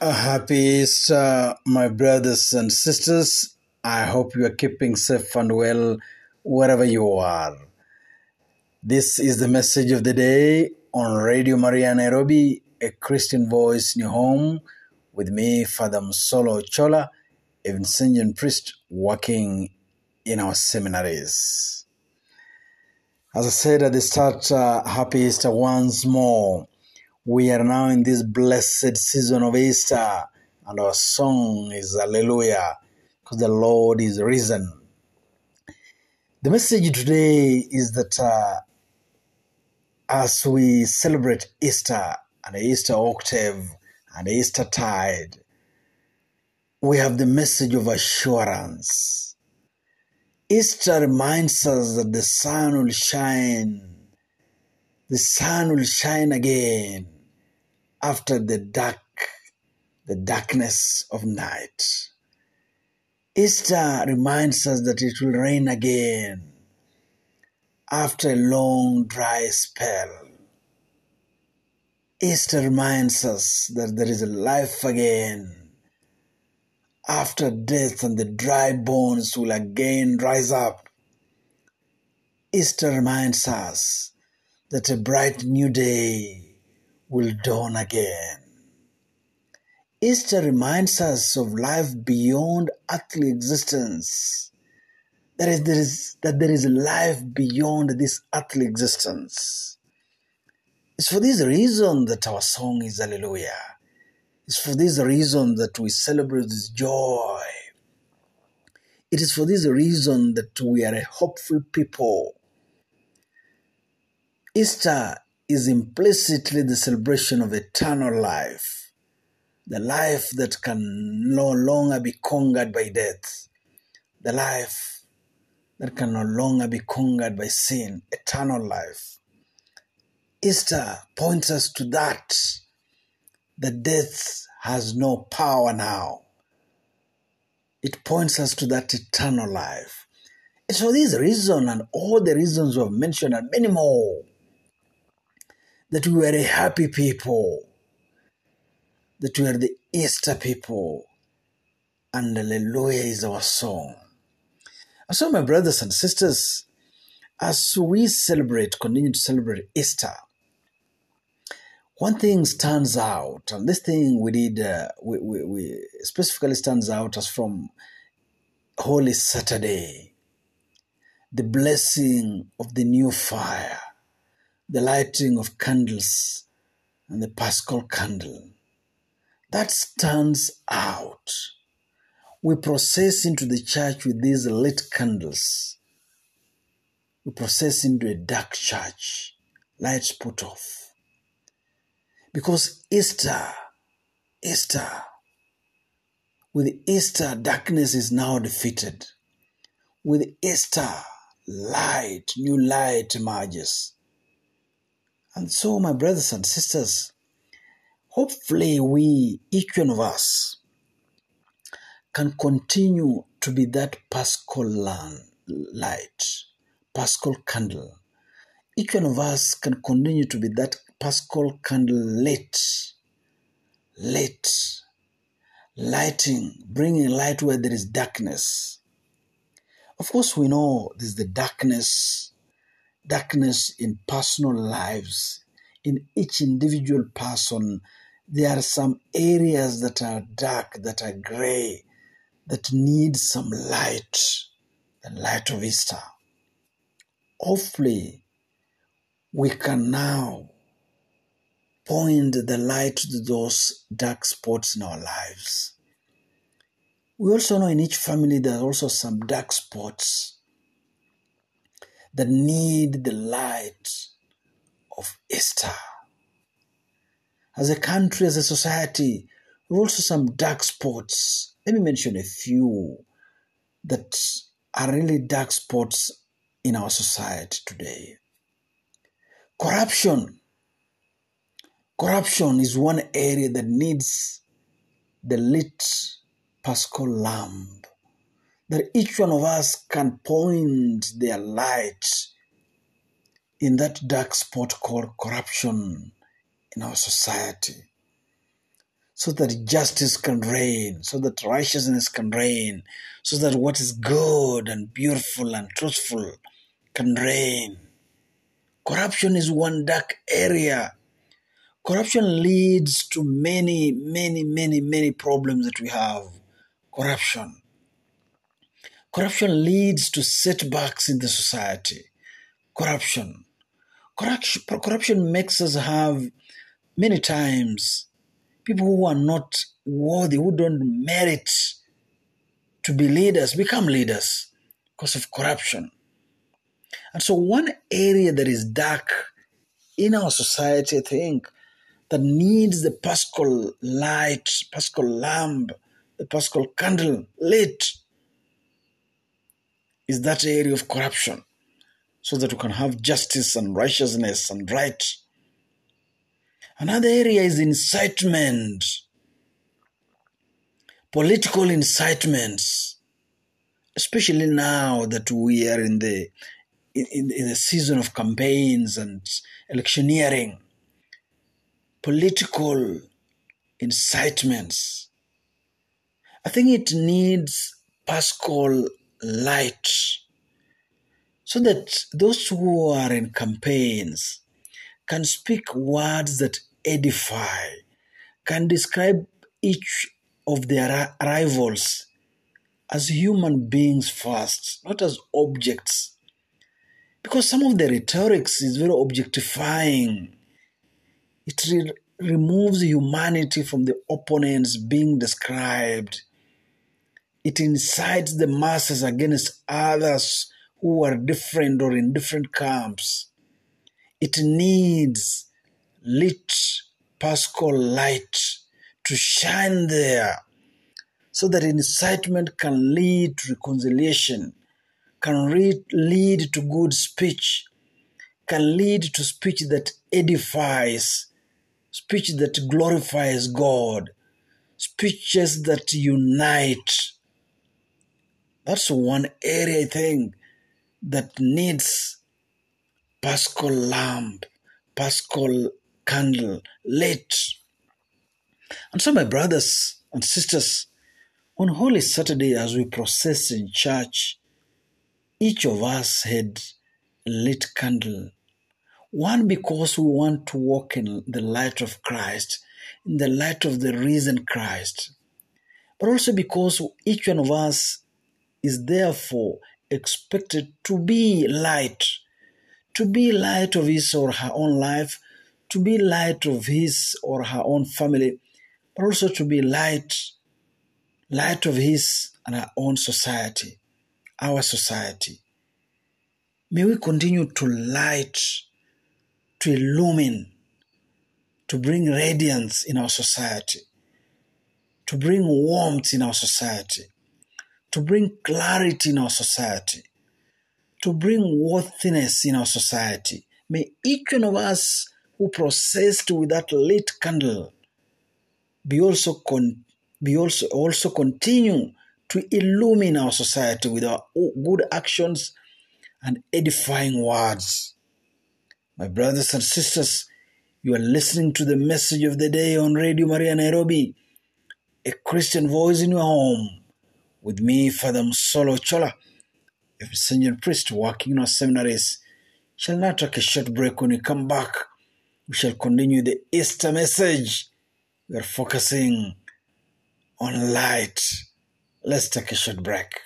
Happy Easter, my brothers and sisters. I hope you are keeping safe and well wherever you are. This is the message of the day on Radio Maria Nairobi, a Christian voice your home, with me, Father Msolo Chola, a Vincentian priest working in our seminaries. As I said at the start, uh, happy Easter once more. We are now in this blessed season of Easter, and our song is Hallelujah, because the Lord is risen. The message today is that uh, as we celebrate Easter and Easter octave and Easter tide, we have the message of assurance. Easter reminds us that the sun will shine the sun will shine again after the dark, the darkness of night. Easter reminds us that it will rain again after a long dry spell. Easter reminds us that there is a life again after death and the dry bones will again rise up. Easter reminds us that a bright new day will dawn again. Easter reminds us of life beyond earthly existence. That is, there is, that there is life beyond this earthly existence. It's for this reason that our song is Hallelujah. It's for this reason that we celebrate this joy. It is for this reason that we are a hopeful people Easter is implicitly the celebration of eternal life, the life that can no longer be conquered by death, the life that can no longer be conquered by sin, eternal life. Easter points us to that, that death has no power now. It points us to that eternal life. It's for this reason and all the reasons we've mentioned and many more that we were a happy people, that we are the Easter people, and Hallelujah is our song. And so, my brothers and sisters, as we celebrate, continue to celebrate Easter, one thing stands out, and this thing we did, uh, we, we, we specifically stands out as from Holy Saturday, the blessing of the new fire the lighting of candles and the Paschal candle. That stands out. We process into the church with these lit candles. We process into a dark church, lights put off. Because Easter, Easter, with Easter, darkness is now defeated. With Easter, light, new light emerges. And so, my brothers and sisters, hopefully, we, each one of us, can continue to be that Paschal light, Paschal candle. Each one of us can continue to be that Paschal candle lit, lit, lighting, bringing light where there is darkness. Of course, we know there's the darkness darkness in personal lives, in each individual person, there are some areas that are dark, that are gray, that need some light, the light of Easter. Hopefully, we can now point the light to those dark spots in our lives. We also know in each family there are also some dark spots that need the light of Easter. As a country, as a society, we have also some dark spots. Let me mention a few that are really dark spots in our society today. Corruption. Corruption is one area that needs the lit Paschal lamp that each one of us can point their light in that dark spot called corruption in our society. so that justice can reign, so that righteousness can reign, so that what is good and beautiful and truthful can reign. Corruption is one dark area. Corruption leads to many, many, many, many problems that we have. Corruption. Corruption leads to setbacks in the society. Corruption. Corruption, corruption makes us have many times people who are not worthy, who don't merit to be leaders, become leaders because of corruption. And so, one area that is dark in our society, I think, that needs the paschal light, paschal lamp, the paschal candle lit is that area of corruption so that we can have justice and righteousness and right. Another area is incitement, political incitements, especially now that we are in the in, in the season of campaigns and electioneering, political incitements. I think it needs paschal light so that those who are in campaigns can speak words that edify, can describe each of their rivals as human beings first, not as objects because some of the rhetorics is very objectifying. It re- removes humanity from the opponents being described. It incites the masses against others who are different or in different camps. It needs lit paschal light to shine there so that incitement can lead to reconciliation can re- lead to good speech, can lead to speech that edifies, speech that glorifies God, speeches that unite. That's one area I think that needs paschal lamp, paschal candle lit. And so, my brothers and sisters, on Holy Saturday, as we process in church, each of us had a lit candle. One, because we want to walk in the light of Christ, in the light of the risen Christ. But also because each one of us is therefore expected to be light, to be light of his or her own life, to be light of his or her own family, but also to be light, light of his and her own society our society. May we continue to light, to illumine, to bring radiance in our society, to bring warmth in our society, to bring clarity in our society, to bring worthiness in our society. May each one of us who processed with that lit candle be also con- be also also continue to illumine our society with our good actions and edifying words. My brothers and sisters, you are listening to the message of the day on Radio Maria Nairobi, a Christian voice in your home, with me, Father Msolo Chola, a senior priest working in our seminaries. Shall not take a short break. When we come back, we shall continue the Easter message. We are focusing on light Let's take a short break.